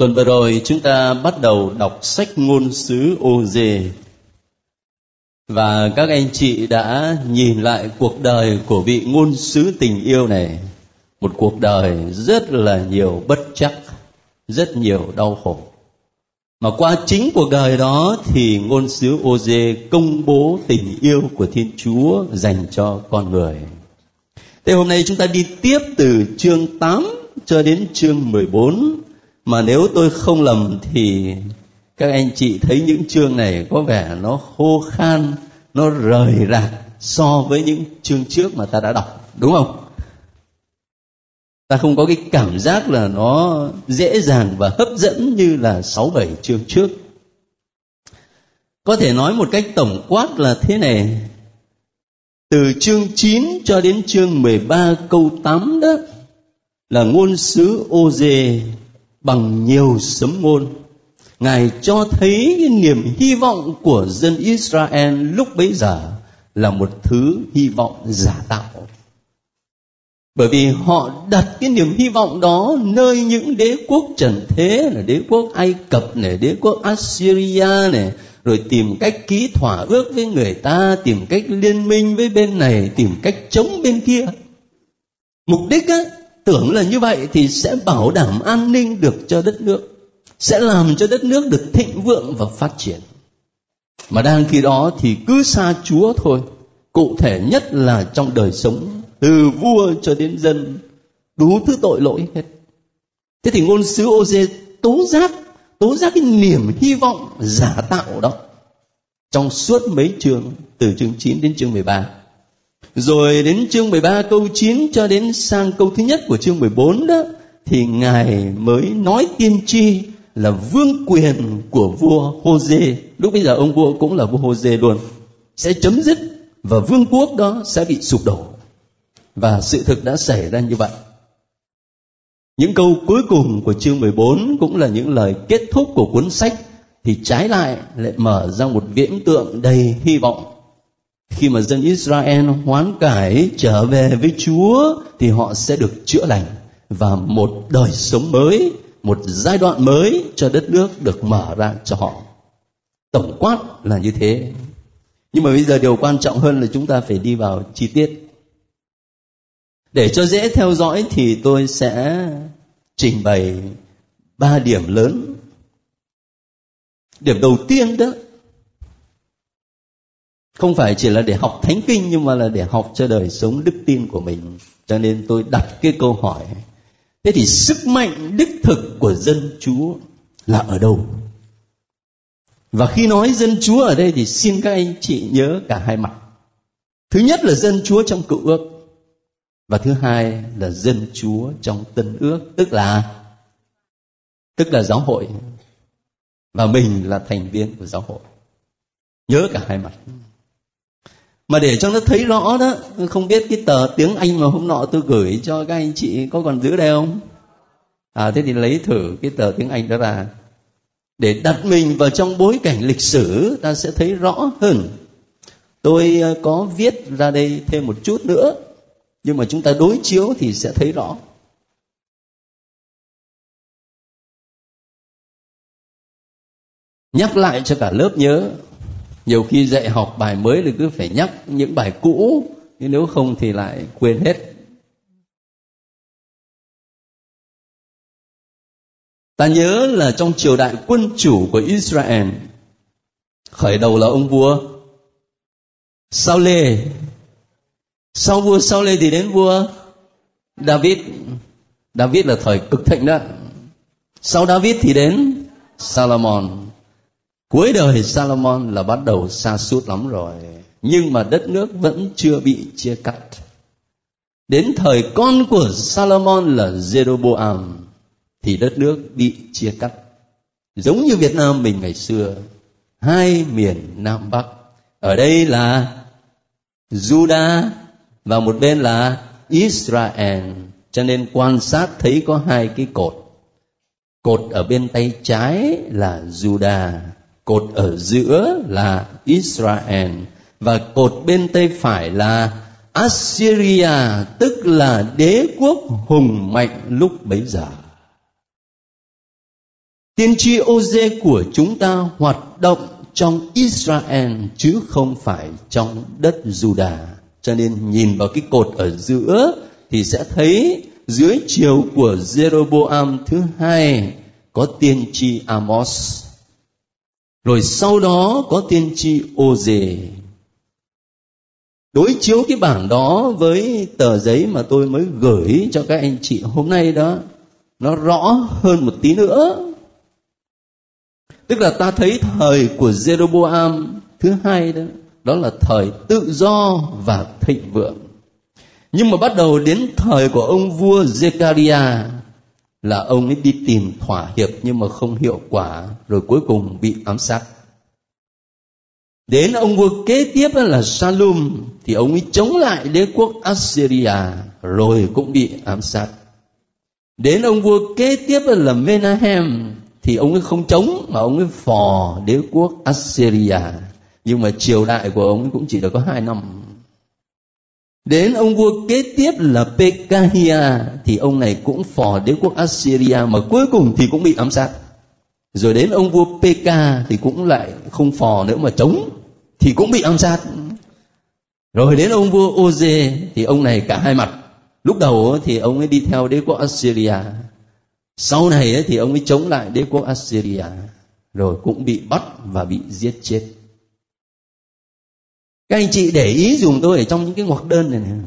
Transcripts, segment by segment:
Tuần vừa rồi chúng ta bắt đầu đọc sách ngôn sứ ô dê và các anh chị đã nhìn lại cuộc đời của vị ngôn sứ tình yêu này. Một cuộc đời rất là nhiều bất chắc, rất nhiều đau khổ. Mà qua chính cuộc đời đó thì ngôn sứ ô dê công bố tình yêu của thiên chúa dành cho con người. Thế hôm nay chúng ta đi tiếp từ chương 8 cho đến chương 14 mà nếu tôi không lầm thì các anh chị thấy những chương này có vẻ nó khô khan, nó rời rạc so với những chương trước mà ta đã đọc, đúng không? Ta không có cái cảm giác là nó dễ dàng và hấp dẫn như là sáu bảy chương trước. Có thể nói một cách tổng quát là thế này. Từ chương 9 cho đến chương 13 câu 8 đó là ngôn sứ ô dê bằng nhiều sấm ngôn. Ngài cho thấy cái niềm hy vọng của dân israel lúc bấy giờ là một thứ hy vọng giả tạo. Bởi vì họ đặt cái niềm hy vọng đó nơi những đế quốc trần thế là đế quốc ai cập này đế quốc assyria này rồi tìm cách ký thỏa ước với người ta tìm cách liên minh với bên này tìm cách chống bên kia. Mục đích á, tưởng là như vậy thì sẽ bảo đảm an ninh được cho đất nước, sẽ làm cho đất nước được thịnh vượng và phát triển. Mà đang khi đó thì cứ xa chúa thôi, cụ thể nhất là trong đời sống từ vua cho đến dân, đủ thứ tội lỗi hết. Thế thì ngôn sứ ô dê tố giác tố giác cái niềm hy vọng giả tạo đó trong suốt mấy chương, từ chương 9 đến chương 13 rồi đến chương 13 câu 9 cho đến sang câu thứ nhất của chương 14 đó, thì ngài mới nói tiên tri là vương quyền của vua Hosea. Lúc bây giờ ông vua cũng là vua Hosea luôn. Sẽ chấm dứt và vương quốc đó sẽ bị sụp đổ. Và sự thực đã xảy ra như vậy. Những câu cuối cùng của chương 14 cũng là những lời kết thúc của cuốn sách, thì trái lại lại mở ra một viễn tượng đầy hy vọng khi mà dân Israel hoán cải trở về với Chúa thì họ sẽ được chữa lành và một đời sống mới, một giai đoạn mới cho đất nước được mở ra cho họ. Tổng quát là như thế. Nhưng mà bây giờ điều quan trọng hơn là chúng ta phải đi vào chi tiết. Để cho dễ theo dõi thì tôi sẽ trình bày ba điểm lớn. Điểm đầu tiên đó không phải chỉ là để học thánh kinh nhưng mà là để học cho đời sống đức tin của mình. Cho nên tôi đặt cái câu hỏi. Thế thì sức mạnh đích thực của dân chúa là ở đâu? Và khi nói dân chúa ở đây thì xin các anh chị nhớ cả hai mặt. Thứ nhất là dân chúa trong cựu ước. Và thứ hai là dân chúa trong tân ước. Tức là tức là giáo hội. Và mình là thành viên của giáo hội. Nhớ cả hai mặt mà để cho nó thấy rõ đó, không biết cái tờ tiếng anh mà hôm nọ tôi gửi cho các anh chị có còn giữ đây không? À thế thì lấy thử cái tờ tiếng anh đó ra. Để đặt mình vào trong bối cảnh lịch sử, ta sẽ thấy rõ hơn. Tôi ờ, có viết ra đây thêm một chút nữa, nhưng mà chúng ta đối chiếu thì sẽ thấy rõ. Nhắc lại cho cả lớp nhớ nhiều khi dạy học bài mới thì cứ phải nhắc những bài cũ nếu không thì lại quên hết. Ta nhớ là trong triều đại quân chủ của israel, khởi đầu là ông vua sao lê sau vua sau lê thì đến vua david. David là thời cực thịnh đó. Sau david thì đến salomon cuối đời Salomon là bắt đầu xa suốt lắm rồi, nhưng mà đất nước vẫn chưa bị chia cắt. Đến thời con của Salomon là Jeroboam, thì đất nước bị chia cắt. Giống như Việt Nam mình ngày xưa, hai miền Nam Bắc, ở đây là Judah và một bên là Israel, cho nên quan sát thấy có hai cái cột. Cột ở bên tay trái là Judah cột ở giữa là Israel và cột bên tay phải là Assyria, tức là đế quốc hùng mạnh lúc bấy giờ tiên tri Oze của chúng ta hoạt động trong Israel chứ không phải trong đất Juda. Cho nên nhìn vào cái cột ở giữa thì sẽ thấy dưới chiều của Jeroboam thứ hai có tiên tri Amos. Rồi sau đó có tiên tri Oze. Đối chiếu cái bảng đó với tờ giấy mà tôi mới gửi cho các anh chị hôm nay đó, nó rõ hơn một tí nữa tức là ta thấy thời của Jeroboam thứ hai đó đó là thời tự do và thịnh vượng nhưng mà bắt đầu đến thời của ông vua Zechariah là ông ấy đi tìm thỏa hiệp nhưng mà không hiệu quả, rồi cuối cùng bị ám sát. Đến ông vua kế tiếp là Salum, thì ông ấy chống lại đế quốc Assyria, rồi cũng bị ám sát. Đến ông vua kế tiếp là Menahem, thì ông ấy không chống mà ông ấy phò đế quốc Assyria. Nhưng mà triều đại của ông ấy cũng chỉ được có hai năm đến ông vua kế tiếp là Pekahia, thì ông này cũng phò đế quốc Assyria mà cuối cùng thì cũng bị ám sát. Rồi đến ông vua Peka thì cũng lại không phò nữa mà chống thì cũng bị ám sát. Rồi đến ông vua Oze thì ông này cả hai mặt. Lúc đầu thì ông ấy đi theo đế quốc Assyria, sau này thì ông ấy chống lại đế quốc Assyria, rồi cũng bị bắt và bị giết chết các anh chị để ý dùng tôi ở trong những cái ngoặc đơn này, này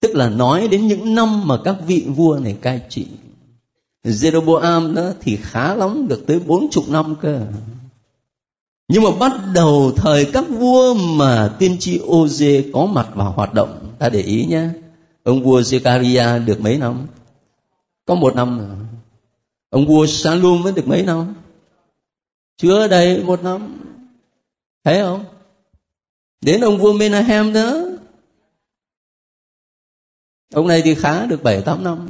tức là nói đến những năm mà các vị vua này cai trị. Jeroboam đó thì khá lắm được tới bốn chục năm cơ. Nhưng mà bắt đầu thời các vua mà tiên tri Oze có mặt và hoạt động ta để ý nhé ông vua Zechariah được mấy năm? Có một năm rồi. Ông vua Salum mới được mấy năm? Chưa đầy một năm. Thấy không? Đến ông vua Menahem nữa ông này thì khá được bảy tám năm.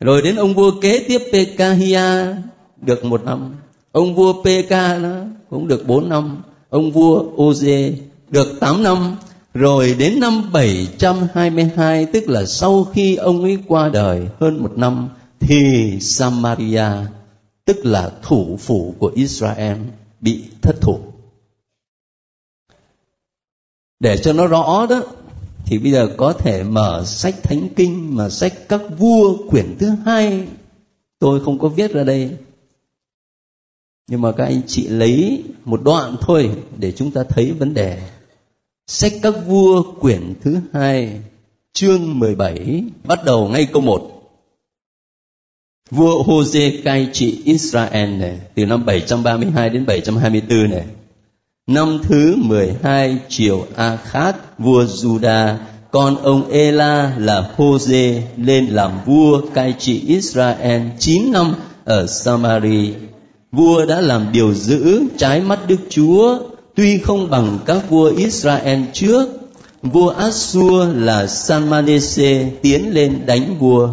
Rồi đến ông vua kế tiếp Pekahia được một năm. Ông vua pk đó cũng được bốn năm. Ông vua oz được tám năm. Rồi đến năm 722 tức là sau khi ông ấy qua đời hơn một năm, thì Samaria, tức là thủ phủ của Israel, bị thất thủ. Để cho nó rõ đó, thì bây giờ có thể mở sách thánh kinh mà sách các vua, quyển thứ hai tôi không có viết ra đây nhưng mà các anh chị lấy một đoạn thôi để chúng ta thấy vấn đề Sách các vua, quyển thứ hai, chương 17 bắt đầu ngay câu 1. Vua Hosea cai trị Israel này, từ năm 732 đến 724 này. Năm thứ 12 triều Akhat vua Juda, con ông Ela là Hosea lên làm vua cai trị Israel 9 năm ở Samari. Vua đã làm điều dữ, trái mắt Đức Chúa, tuy không bằng các vua Israel trước. Vua Assur là Sanmanese tiến lên đánh vua.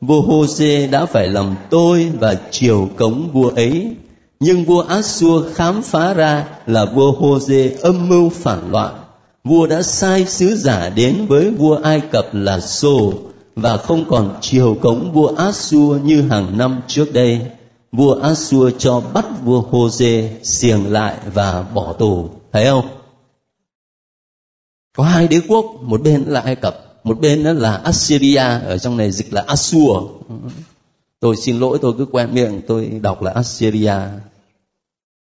Vua Hosea đã phải làm tôi và triều cống vua ấy nhưng vua Assur khám phá ra là vua Hosea âm mưu phản loạn. Vua đã sai sứ giả đến với vua Ai Cập là Sô và không còn triều cống vua Assur như hàng năm trước đây. Vua Assur cho bắt vua Hosea xiềng lại và bỏ tù. Thấy không? Có hai đế quốc, một bên là Ai Cập, một bên đó là Assyria. Ở trong này dịch là Assur tôi xin lỗi, tôi cứ quen miệng, tôi đọc là Assyria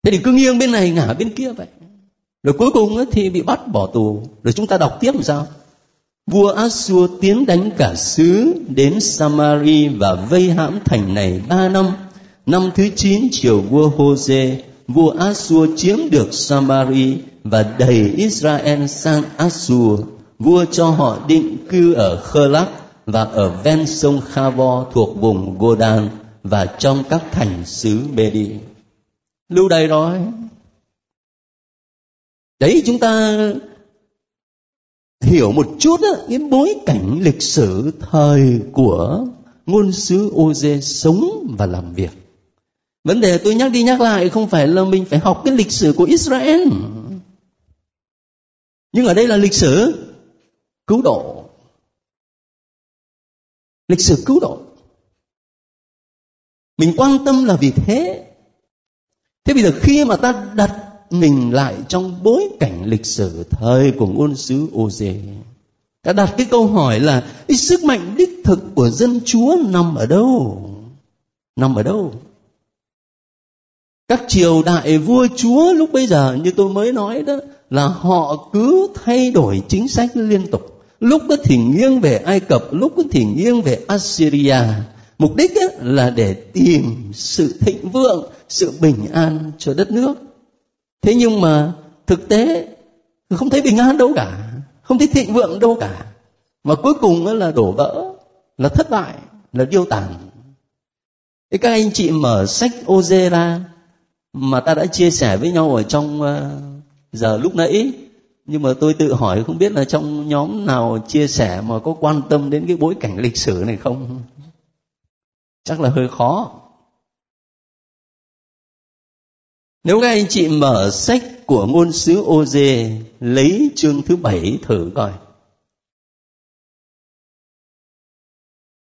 thế thì cứ nghiêng bên này ngả bên kia vậy rồi cuối cùng thì bị bắt bỏ tù rồi chúng ta đọc tiếp làm sao vua Assur tiến đánh cả xứ đến Samari và vây hãm thành này ba năm Năm thứ chín triều vua Hosea, vua Assur chiếm được Samari và đẩy Israel sang Assur. Vua cho họ định cư ở Kherlach và ở ven sông Khavo thuộc vùng Godan và trong các thành xứ Bedi. Lưu đầy rồi. Đấy chúng ta hiểu một chút cái bối cảnh lịch sử thời của ngôn sứ Oze sống và làm việc. Vấn đề tôi nhắc đi nhắc lại không phải là mình phải học cái lịch sử của Israel. Nhưng ở đây là lịch sử cứu độ. Lịch sử cứu độ. Mình quan tâm là vì thế thế bây giờ khi mà ta đặt mình lại trong bối cảnh lịch sử thời của ngôn sứ Ô-dê, ta đặt cái câu hỏi là cái sức mạnh đích thực của dân chúa nằm ở đâu? Nằm ở đâu? Các triều đại vua chúa lúc bây giờ, như tôi mới nói đó, là họ cứ thay đổi chính sách liên tục. Lúc có thì nghiêng về ai cập, lúc có thì nghiêng về assyria mục đích là để tìm sự thịnh vượng, sự bình an cho đất nước. Thế nhưng mà thực tế không thấy bình an đâu cả, không thấy thịnh vượng đâu cả. Mà cuối cùng là đổ vỡ, là thất bại, là điêu tàn. Thế các anh chị mở sách Oze ra mà ta đã chia sẻ với nhau ở trong ờ, giờ lúc nãy. Nhưng mà tôi tự hỏi không biết là trong nhóm nào chia sẻ mà có quan tâm đến cái bối cảnh lịch sử này không? Chắc là hơi khó. Nếu các anh chị mở sách của ngôn sứ ô dê lấy chương thứ bảy thử coi.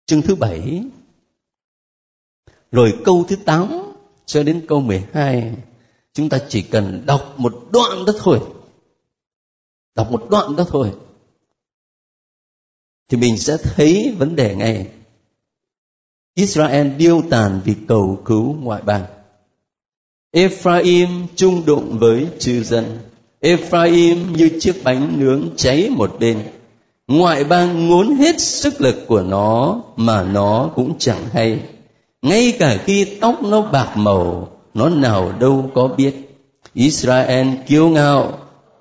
Chương thứ bảy. Rồi câu thứ tám cho đến câu mười hai, chúng ta chỉ cần đọc một đoạn đó thôi. Đọc một đoạn đó thôi. Thì mình sẽ thấy vấn đề ngay. Israel điêu tàn vì cầu cứu ngoại bang. Ephraim chung đụng với chư dân. Ephraim như chiếc bánh nướng cháy một bên ngoại bang ngốn hết sức lực của nó mà nó cũng chẳng hay. Ngay cả khi tóc nó bạc màu, nó nào đâu có biết. Israel kiêu ngạo,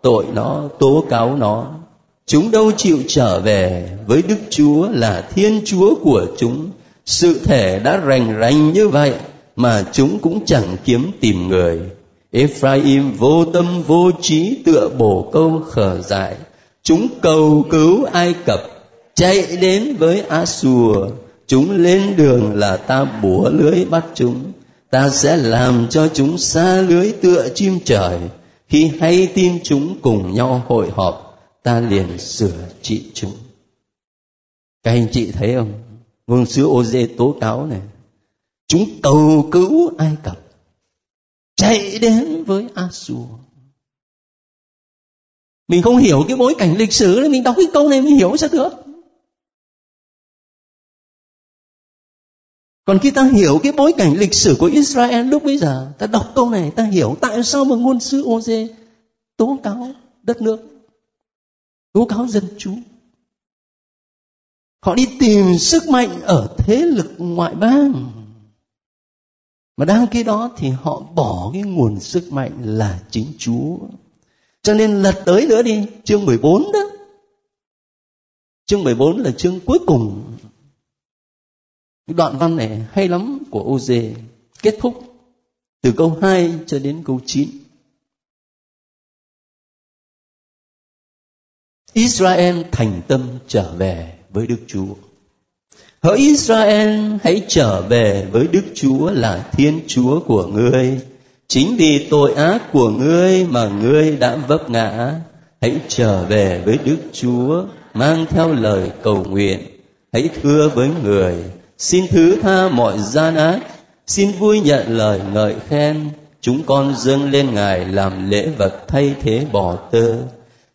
tội nó, tố cáo nó. Chúng đâu chịu trở về với đức chúa là thiên chúa của chúng sự thể đã rành rành như vậy mà chúng cũng chẳng kiếm tìm người. Ephraim vô tâm vô trí tựa bổ câu khở dại. Chúng cầu cứu ai cập, chạy đến với Asua. Chúng lên đường là ta bủa lưới bắt chúng. Ta sẽ làm cho chúng xa lưới tựa chim trời. Khi hay tin chúng cùng nhau hội họp, ta liền sửa trị chúng. Các anh chị thấy không? Ngôn sứ ô dê tố cáo này, chúng cầu cứu ai cập, chạy đến với Asua mình không hiểu cái bối cảnh lịch sử nên mình đọc cái câu này mình hiểu sao được? Còn khi ta hiểu cái bối cảnh lịch sử của Israel lúc bây giờ, ta đọc câu này, ta hiểu tại sao mà ngôn sứ Ô-dê tố cáo đất nước, tố cáo dân chúng họ đi tìm sức mạnh ở thế lực ngoại bang. Mà đang khi đó thì họ bỏ cái nguồn sức mạnh là chính Chúa. Cho nên lật tới nữa đi, chương 14 đó. Chương 14 là chương cuối cùng. Đoạn văn này hay lắm của Ô-dê. Kết thúc từ câu 2 cho đến câu 9. Israel thành tâm trở về với Đức Chúa. Hỡi Israel, hãy trở về với Đức Chúa là Thiên Chúa của ngươi. Chính vì tội ác của ngươi mà ngươi đã vấp ngã. Hãy trở về với Đức Chúa, mang theo lời cầu nguyện. Hãy thưa với người, xin thứ tha mọi gian ác xin vui nhận lời ngợi khen chúng con dâng lên ngài làm lễ vật thay thế bò tơ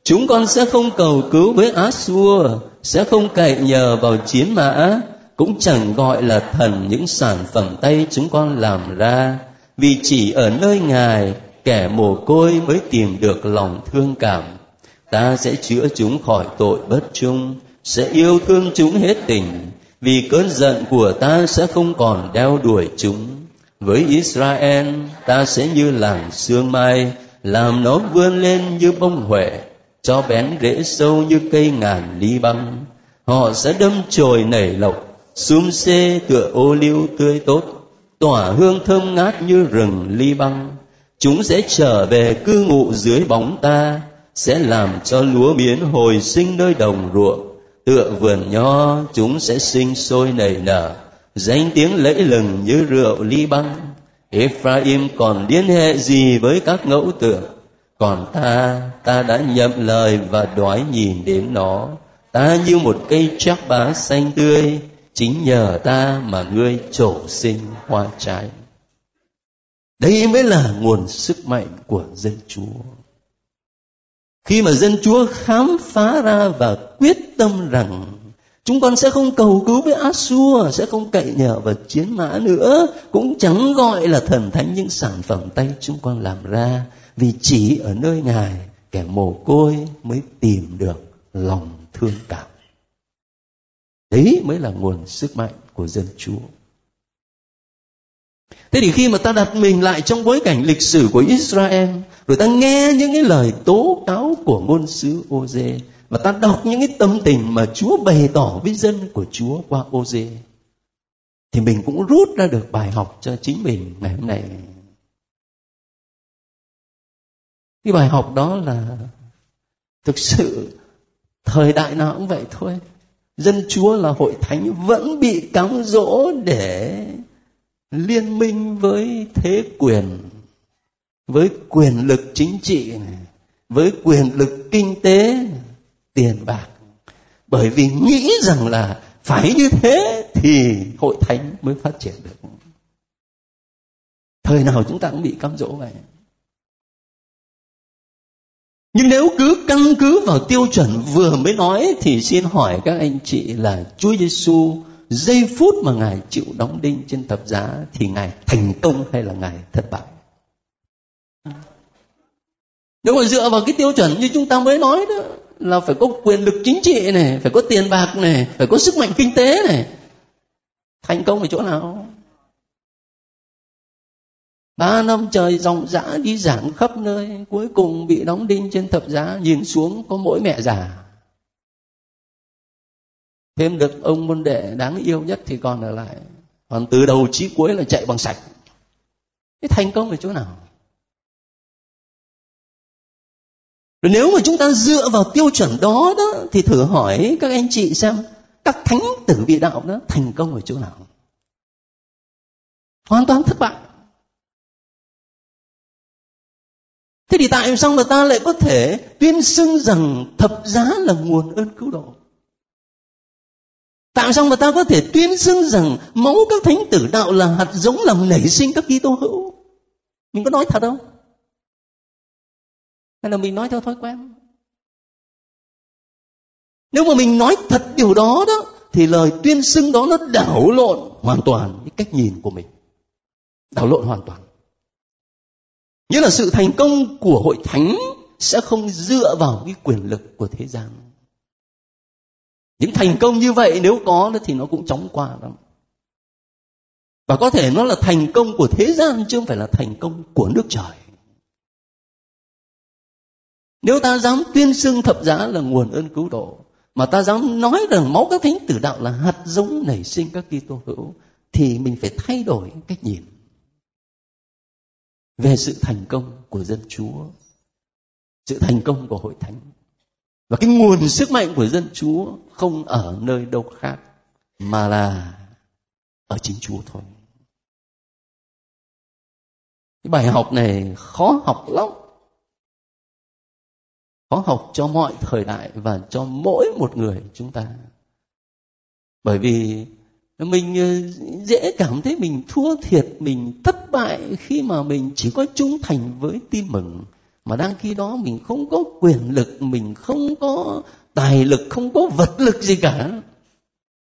chúng con sẽ không cầu cứu với Asua, xua sẽ không cậy nhờ vào chiến mã cũng chẳng gọi là thần những sản phẩm tay chúng con làm ra. Vì chỉ ở nơi ngài kẻ mồ côi mới tìm được lòng thương cảm. Ta sẽ chữa chúng khỏi tội bất trung sẽ yêu thương chúng hết tình. Vì cơn giận của ta sẽ không còn đeo đuổi chúng. Với Israel ta sẽ như làng sương mai làm nó vươn lên như bông huệ cho bén rễ sâu như cây ngàn ly băng. Họ sẽ đâm chồi nảy lộc xum xê tựa ô liu tươi tốt, tỏa hương thơm ngát như rừng ly băng. Chúng sẽ trở về cư ngụ dưới bóng ta, sẽ làm cho lúa miến hồi sinh nơi đồng ruộng. Tựa vườn nho, chúng sẽ sinh sôi nảy nở, danh tiếng lẫy lừng như rượu ly băng. Ephraim còn liên hệ gì với các ngẫu tượng? Còn ta ta đã nhậm lời và đoái nhìn đến nó. Ta như một cây chắc bá xanh tươi chính nhờ ta mà ngươi trổ sinh hoa trái. Đây mới là nguồn sức mạnh của dân chúa. Khi mà dân chúa khám phá ra và quyết tâm rằng chúng con sẽ không cầu cứu với Asua, sẽ không cậy nhờ vào chiến mã nữa, cũng chẳng gọi là thần thánh những sản phẩm tay chúng con làm ra, vì chỉ ở nơi Ngài kẻ mồ côi mới tìm được lòng thương cảm. Đấy mới là nguồn sức mạnh của dân Chúa. Thế thì khi mà ta đặt mình lại trong bối cảnh lịch sử của Israel, rồi ta nghe những cái lời tố cáo của ngôn sứ Ô-dê, và ta đọc những cái tâm tình mà Chúa bày tỏ với dân của Chúa qua Ô-dê, thì mình cũng rút ra được bài học cho chính mình ngày hôm nay. Cái bài học đó là thực sự thời đại nào cũng vậy thôi. Dân Chúa là hội thánh vẫn bị cám dỗ để liên minh với thế quyền với quyền lực chính trị này, với quyền lực kinh tế tiền bạc. Bởi vì nghĩ rằng là phải như thế thì hội thánh mới phát triển được. Thời nào chúng ta cũng bị cám dỗ vậy nhưng nếu cứ căn cứ vào tiêu chuẩn vừa mới nói thì xin hỏi các anh chị là Chúa Giêsu giây phút mà ngài chịu đóng đinh trên thập giá thì ngài thành công hay là ngài thất bại? Nếu mà dựa vào cái tiêu chuẩn như chúng ta mới nói đó, là phải có quyền lực chính trị này, phải có tiền bạc này, phải có sức mạnh kinh tế này, thành công ở chỗ nào? Ba năm trời ròng rã đi giảng khắp nơi, cuối cùng bị đóng đinh trên thập giá, nhìn xuống có mỗi mẹ già thêm được ông môn đệ đáng yêu nhất thì còn ở lại còn từ đầu chí cuối là chạy bằng sạch cái thành công ở chỗ nào Rồi nếu mà chúng ta dựa vào tiêu chuẩn đó đó, thì thử hỏi các anh chị xem, các thánh tử vị đạo đó thành công ở chỗ nào? Hoàn toàn thất bại. Thế thì tại sao mà ta lại có thể tuyên xưng rằng thập giá là nguồn ơn cứu độ? Tại sao mà ta có thể tuyên xưng rằng máu các thánh tử đạo là hạt giống làm nảy sinh các Kitô hữu? Mình có nói thật không? hay là mình nói theo thói quen nếu mà mình nói thật điều đó đó, thì lời tuyên xưng đó nó đảo lộn hoàn toàn cái cách nhìn của mình đảo lộn hoàn toàn nghĩa là sự thành công của hội thánh sẽ không dựa vào cái quyền lực của thế gian. Những thành công như vậy nếu có thì nó cũng chóng qua lắm. Và có thể nó là thành công của thế gian chứ không phải là thành công của nước trời. Nếu ta dám tuyên xưng thập giá là nguồn ơn cứu độ, mà ta dám nói rằng máu các thánh tử đạo là hạt giống nảy sinh các Kitô hữu, thì mình phải thay đổi cách nhìn về sự thành công của dân Chúa, sự thành công của hội thánh. Và cái nguồn sức mạnh của dân Chúa không ở nơi đâu khác mà là ở chính Chúa thôi. Cái bài học này khó học lắm khó học cho mọi thời đại và cho mỗi một người chúng ta bởi vì mình ờ, dễ cảm thấy mình thua thiệt, mình thất bại khi mà mình chỉ có trung thành với tin mừng. Mà đang khi đó mình không có quyền lực, mình không có tài lực, không có vật lực gì cả.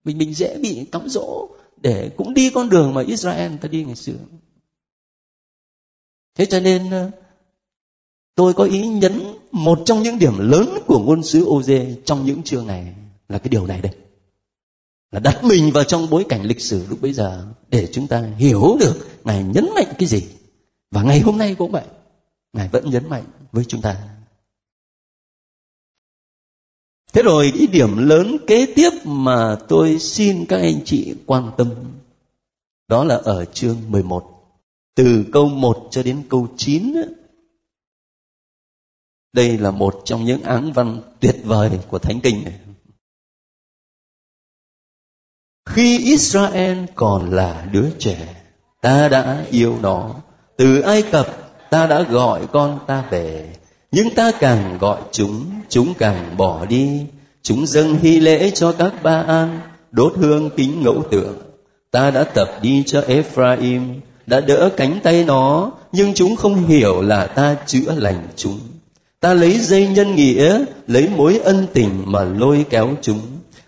Mình mình dễ bị cắm dỗ để cũng đi con đường mà Israel ta đi ngày xưa. Thế cho nên ờ, tôi có ý nhấn một trong những điểm lớn của ngôn sứ Oze trong những chương này là cái điều này đây là đặt mình vào trong bối cảnh lịch sử lúc bấy giờ để chúng ta hiểu được ngài nhấn mạnh cái gì. Và ngày hôm nay cũng vậy, ngài vẫn nhấn mạnh với chúng ta. Thế rồi cái điểm lớn kế tiếp mà tôi xin các anh chị quan tâm, đó là ở chương 11 từ câu 1 cho đến câu 9 đây là một trong những áng văn tuyệt vời của Thánh Kinh này. Khi Israel còn là đứa trẻ, ta đã yêu nó. Từ Ai Cập, ta đã gọi con ta về. Nhưng ta càng gọi chúng, chúng càng bỏ đi. Chúng dâng hy lễ cho các ba an, đốt hương kính ngẫu tượng ta đã tập đi cho Ephraim đã đỡ cánh tay nó nhưng chúng không hiểu là ta chữa lành chúng ta lấy dây nhân nghĩa lấy mối ân tình mà lôi kéo chúng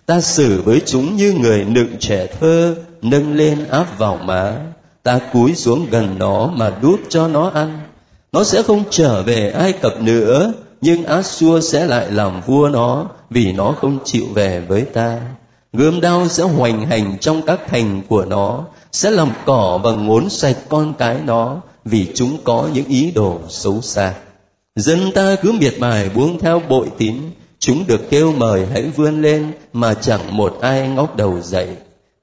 ta xử với chúng như người nựng trẻ thơ, nâng lên áp vào má. Ta cúi xuống gần nó mà đút cho nó ăn. Nó sẽ không trở về ai cập nữa, nhưng Asua sẽ lại làm vua nó vì nó không chịu về với ta. Gươm đao sẽ hoành hành trong các thành của nó, sẽ làm cỏ và ngốn sạch con cái nó vì chúng có những ý đồ xấu xa. Dân ta cứ miệt mài buông theo bội tín chúng được kêu mời hãy vươn lên mà chẳng một ai ngóc đầu dậy.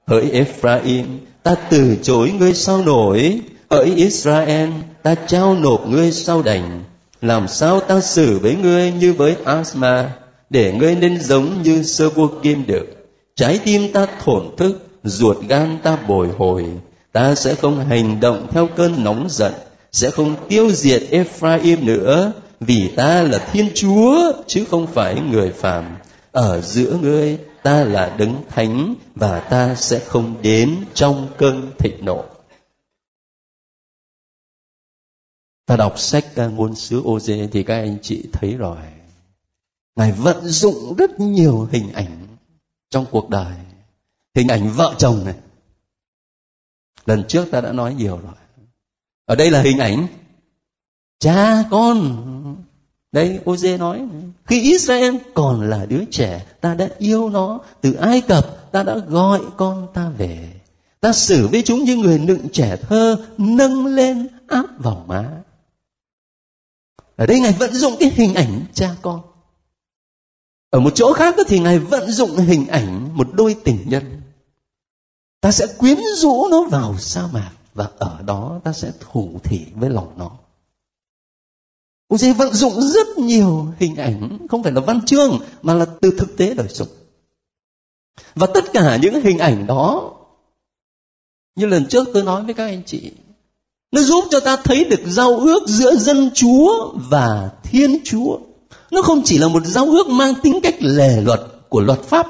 Hỡi Ephraim, ta từ chối ngươi sao nổi. Hỡi Israel, ta trao nộp ngươi sao đành. Làm sao ta xử với ngươi như với Asma, để ngươi nên giống như sơ vua kim được? Trái tim ta thổn thức, ruột gan ta bồi hồi. Ta sẽ không hành động theo cơn nóng giận, sẽ không tiêu diệt Ephraim nữa vì ta là thiên chúa, chứ không phải người phàm. Ở giữa ngươi, ta là đấng thánh, và ta sẽ không đến trong cơn thịnh nộ. Ta đọc sách à, ngôn sứ ô dê thì các anh chị thấy rồi. Ngài vận dụng rất nhiều hình ảnh trong cuộc đời. Hình ảnh vợ chồng này. Lần trước ta đã nói nhiều rồi. Ở đây là hình ảnh cha con đây ô dê nói, khi Israel còn là đứa trẻ, ta đã yêu nó, từ Ai Cập, ta đã gọi con ta về. Ta xử với chúng như người nựng trẻ thơ, nâng lên áp vào má. Ở đây ngài vận dụng cái hình ảnh cha con. Ở một chỗ khác thì ngài vận dụng hình ảnh một đôi tình nhân. Ta sẽ quyến rũ nó vào sa mạc và ở đó ta sẽ thủ thỉ với lòng nó. Ông sẽ vận dụng rất nhiều hình ảnh, không phải là văn chương, mà là từ thực tế đời sống. Và tất cả những hình ảnh đó, như lần trước tôi nói với các anh chị, nó giúp cho ta thấy được giao ước giữa dân chúa và thiên chúa. Nó không chỉ là một giao ước mang tính cách lề luật của luật pháp,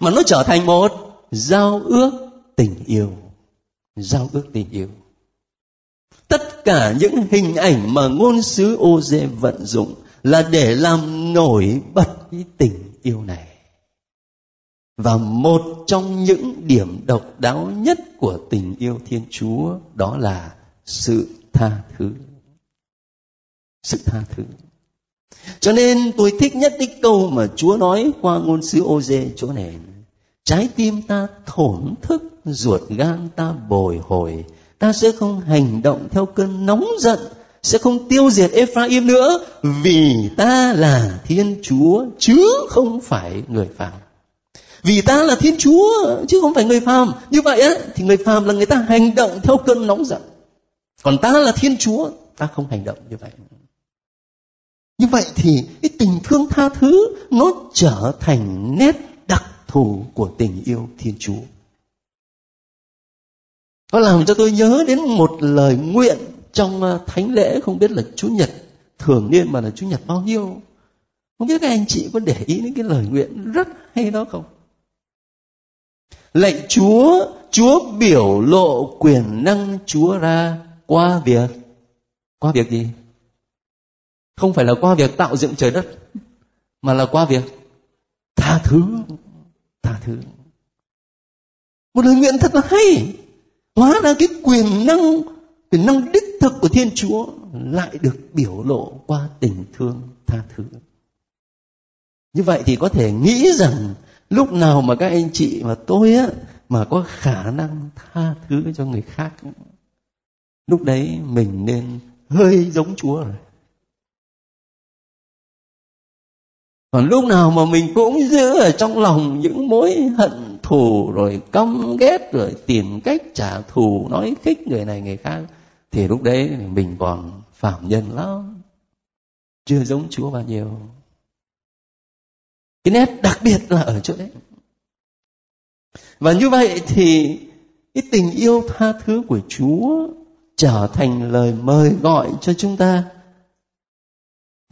mà nó trở thành một giao ước tình yêu. Giao ước tình yêu tất cả những hình ảnh mà ngôn sứ ô dê vận dụng là để làm nổi bật cái tình yêu này. Và một trong những điểm độc đáo nhất của tình yêu thiên chúa đó là sự tha thứ. Sự tha thứ. Cho nên tôi thích nhất cái câu mà chúa nói qua ngôn sứ ô dê chỗ này. Trái tim ta thổn thức, ruột gan ta bồi hồi ta sẽ không hành động theo cơn nóng giận sẽ không tiêu diệt Ephraim nữa vì ta là Thiên Chúa chứ không phải người phàm. Vì ta là Thiên Chúa chứ không phải người phàm. Như vậy á thì người phàm là người ta hành động theo cơn nóng giận. Còn ta là Thiên Chúa, ta không hành động như vậy. Như vậy thì cái tình thương tha thứ nó trở thành nét đặc thù của tình yêu Thiên Chúa nó làm cho tôi nhớ đến một lời nguyện trong à, thánh lễ, không biết là chủ nhật thường niên mà là chủ nhật bao nhiêu. Không biết các anh chị có để ý đến cái lời nguyện rất hay đó không? Lệnh chúa chúa biểu lộ quyền năng chúa ra qua việc. Qua việc gì? Không phải là qua việc tạo dựng trời đất, mà là qua việc tha thứ. Tha thứ. Một lời nguyện thật là hay hóa ra cái quyền năng quyền năng đích thực của thiên chúa lại được biểu lộ qua tình thương tha thứ. Như vậy thì có thể nghĩ rằng lúc nào mà các anh chị và tôi á, mà có khả năng tha thứ cho người khác, lúc đấy mình nên hơi giống chúa rồi. Còn lúc nào mà mình cũng giữ ở trong lòng những mối hận thù rồi căm ghét rồi tìm cách trả thù, nói khích người này người khác, thì lúc đấy mình còn phạm nhân lắm. Chưa giống chúa bao nhiêu. Cái nét đặc biệt là ở chỗ đấy. Và như vậy thì cái tình yêu tha thứ của chúa trở thành lời mời gọi cho chúng ta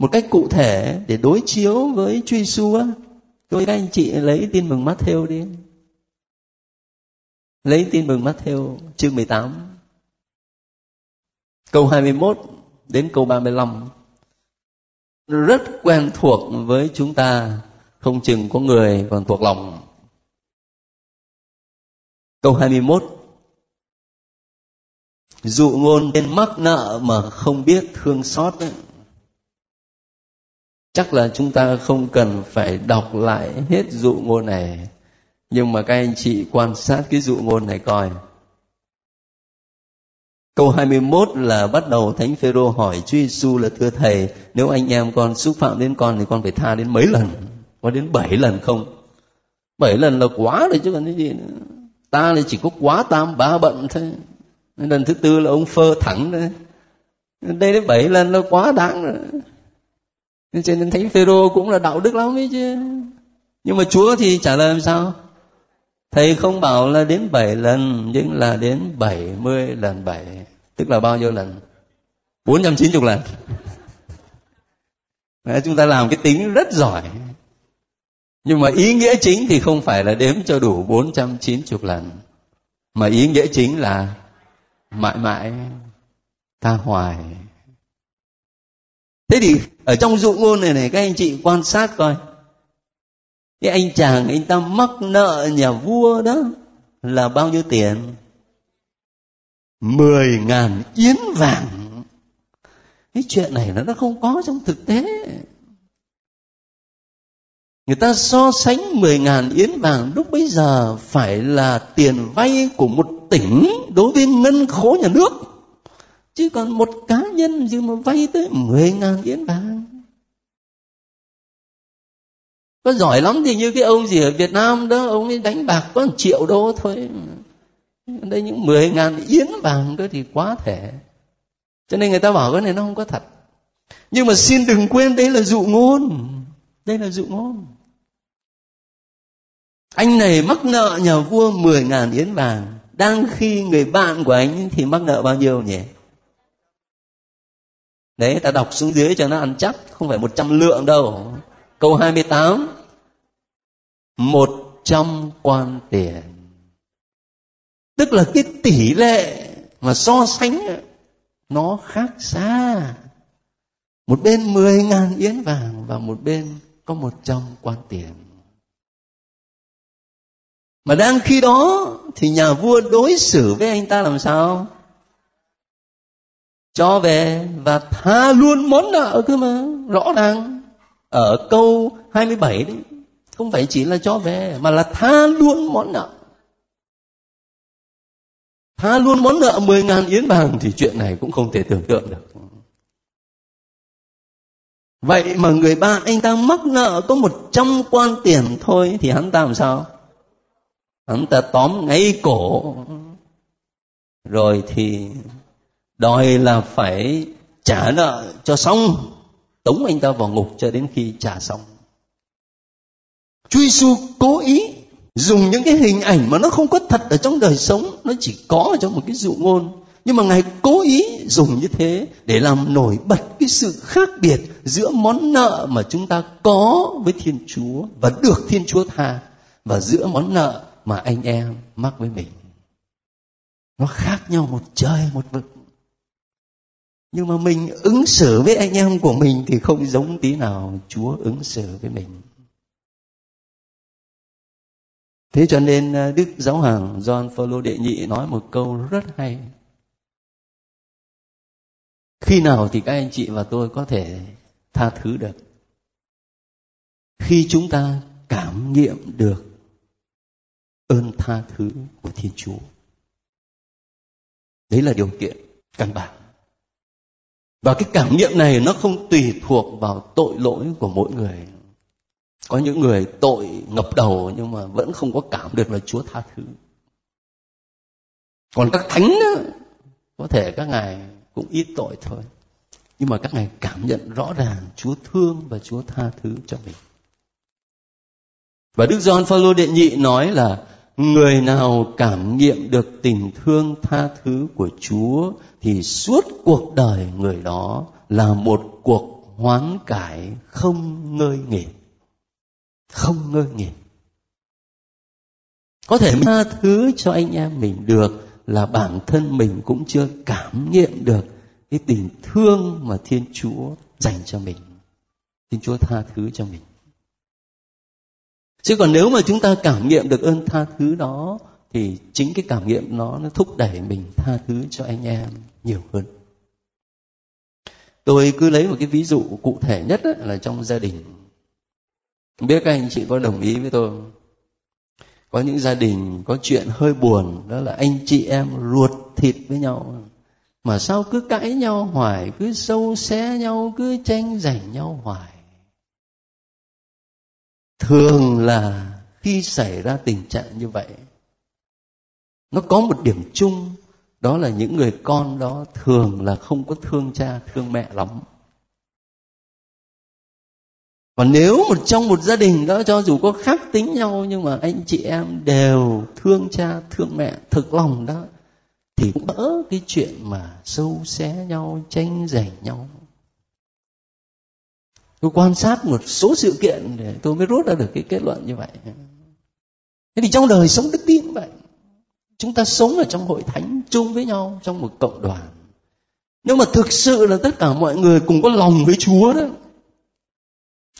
một cách cụ thể để đối chiếu với truy su, á. Tôi các anh chị lấy tin mừng Matthew đi. Lấy tin mừng Matthew chương 18 câu 21 đến câu 35 rất quen thuộc với chúng ta không chừng có người còn thuộc lòng câu 21 dụ ngôn tên mắc nợ mà không biết thương xót ấy chắc là chúng ta không cần phải đọc lại hết dụ ngôn này nhưng mà các anh chị quan sát cái dụ ngôn này coi Câu 21 là bắt đầu Thánh Phêrô hỏi Chúa Giêsu là thưa thầy, nếu anh em con xúc phạm đến con thì con phải tha đến mấy lần? Có đến 7 lần không? 7 lần là quá rồi chứ còn cái gì nữa. Ta thì chỉ có quá tam ba bận thôi. Lần thứ tư là ông phơ thẳng đấy. Đây đến 7 lần là quá đáng rồi. Nên cho nên Thánh Phêrô cũng là đạo đức lắm ấy chứ. Nhưng mà Chúa thì trả lời làm sao? Thầy không bảo là đến bảy lần nhưng là đến 70 lần bảy Tức là bao nhiêu lần? 490 lần Đấy, Chúng ta làm cái tính rất giỏi Nhưng mà ý nghĩa chính thì không phải là đếm cho đủ 490 lần Mà ý nghĩa chính là mãi mãi tha hoài Thế thì ở trong dụ ngôn này này, các anh chị quan sát coi. Cái anh chàng, anh ta mắc nợ nhà vua đó là bao nhiêu tiền? Mười ngàn yến vàng. Cái chuyện này nó không có trong thực tế. Người ta so sánh mười ngàn yến vàng lúc bấy giờ phải là tiền vay của một tỉnh đối với ngân khố nhà nước chứ còn một cá nhân gì mà vay tới mười ngàn yến vàng có giỏi lắm thì như cái ông gì ở Việt Nam đó, ông ấy đánh bạc có một triệu đô thôi. Đây những mười ngàn yến vàng cơ thì quá thể. Cho nên người ta bảo cái này nó không có thật. Nhưng mà xin đừng quên đây là dụ ngôn. Đây là dụ ngôn. Anh này mắc nợ nhà vua mười ngàn yến vàng đang khi người bạn của anh thì mắc nợ bao nhiêu nhỉ? Đấy, ta đọc xuống dưới cho nó ăn chắc, không phải một trăm lượng đâu. Câu 28 một trăm quan tiền. Tức là cái tỷ lệ mà so sánh nó khác xa. Một bên mười ngàn yến vàng và một bên có một trăm quan tiền. Mà đang khi đó thì nhà vua đối xử với anh ta làm sao? Cho về và tha luôn món nợ cơ mà, rõ ràng ở câu 27 đấy không phải chỉ là cho về mà là tha luôn món nợ. Tha luôn món nợ 10 ngàn yến vàng thì chuyện này cũng không thể tưởng tượng được. Vậy mà người bạn anh ta mắc nợ có một trăm quan tiền thôi thì hắn ta làm sao? Hắn ta tóm ngay cổ. Rồi thì đòi là phải trả nợ cho xong. Tống anh ta vào ngục cho đến khi trả xong. Chúa Giêsu cố ý dùng những cái hình ảnh mà nó không có thật ở trong đời sống, nó chỉ có ở trong một cái dụ ngôn. Nhưng mà ngài cố ý dùng như thế để làm nổi bật cái sự khác biệt giữa món nợ mà chúng ta có với thiên chúa và được thiên chúa tha, và giữa món nợ mà anh em mắc với mình. Nó khác nhau một trời, một vực nhưng mà mình ứng xử với anh em của mình thì không giống tí nào chúa ứng xử với mình. Thế cho nên à, đức giáo hoàng john phaolô đệ nhị nói một câu rất hay. Khi nào thì các anh chị và tôi có thể tha thứ được? Khi chúng ta cảm nghiệm được ơn tha thứ của thiên chúa. Đấy là điều kiện căn bản và cái cảm nghiệm này nó không tùy thuộc vào tội lỗi của mỗi người. Có những người tội ngập đầu nhưng mà vẫn không có cảm được là chúa tha thứ. Còn các thánh đó, có thể các ngài cũng ít tội thôi. Nhưng mà các ngài cảm nhận rõ ràng chúa thương và chúa tha thứ cho mình. Và đức John Phaolô đệ nhị nói là người nào cảm nghiệm được tình thương tha thứ của chúa thì suốt cuộc đời người đó là một cuộc hoán cải không ngơi nghỉ không ngơi nghỉ có thể tha thứ cho anh em mình được là bản thân mình cũng chưa cảm nghiệm được cái tình thương mà thiên chúa dành cho mình. Thiên chúa tha thứ cho mình chứ còn nếu mà chúng ta cảm nghiệm được ơn tha thứ đó, thì chính cái cảm nghiệm nó nó thúc đẩy mình tha thứ cho anh em nhiều hơn. Tôi cứ lấy một cái ví dụ cụ thể nhất là trong gia đình. Không biết các anh chị có đồng ý với tôi không? có những gia đình có chuyện hơi buồn, đó là anh chị em ruột thịt với nhau. Mà sao cứ cãi nhau hoài, cứ sâu xé nhau, cứ tranh giành nhau hoài? Thường là khi xảy ra tình trạng như vậy, nó có một điểm chung, đó là những người con đó thường là không có thương cha, thương mẹ lắm. Còn nếu một trong một gia đình đó cho dù có khác tính nhau, nhưng mà anh chị em đều thương cha, thương mẹ thực lòng đó, thì cũng đỡ cái chuyện mà sâu xé nhau tranh giành nhau tôi quan sát một số sự kiện để tôi mới rút ra được cái kết luận như vậy. Thế thì trong đời sống đức tin vậy, chúng ta sống ở trong hội thánh chung với nhau, trong một cộng đoàn. Nếu mà thực sự là tất cả mọi người cùng có lòng với chúa đó,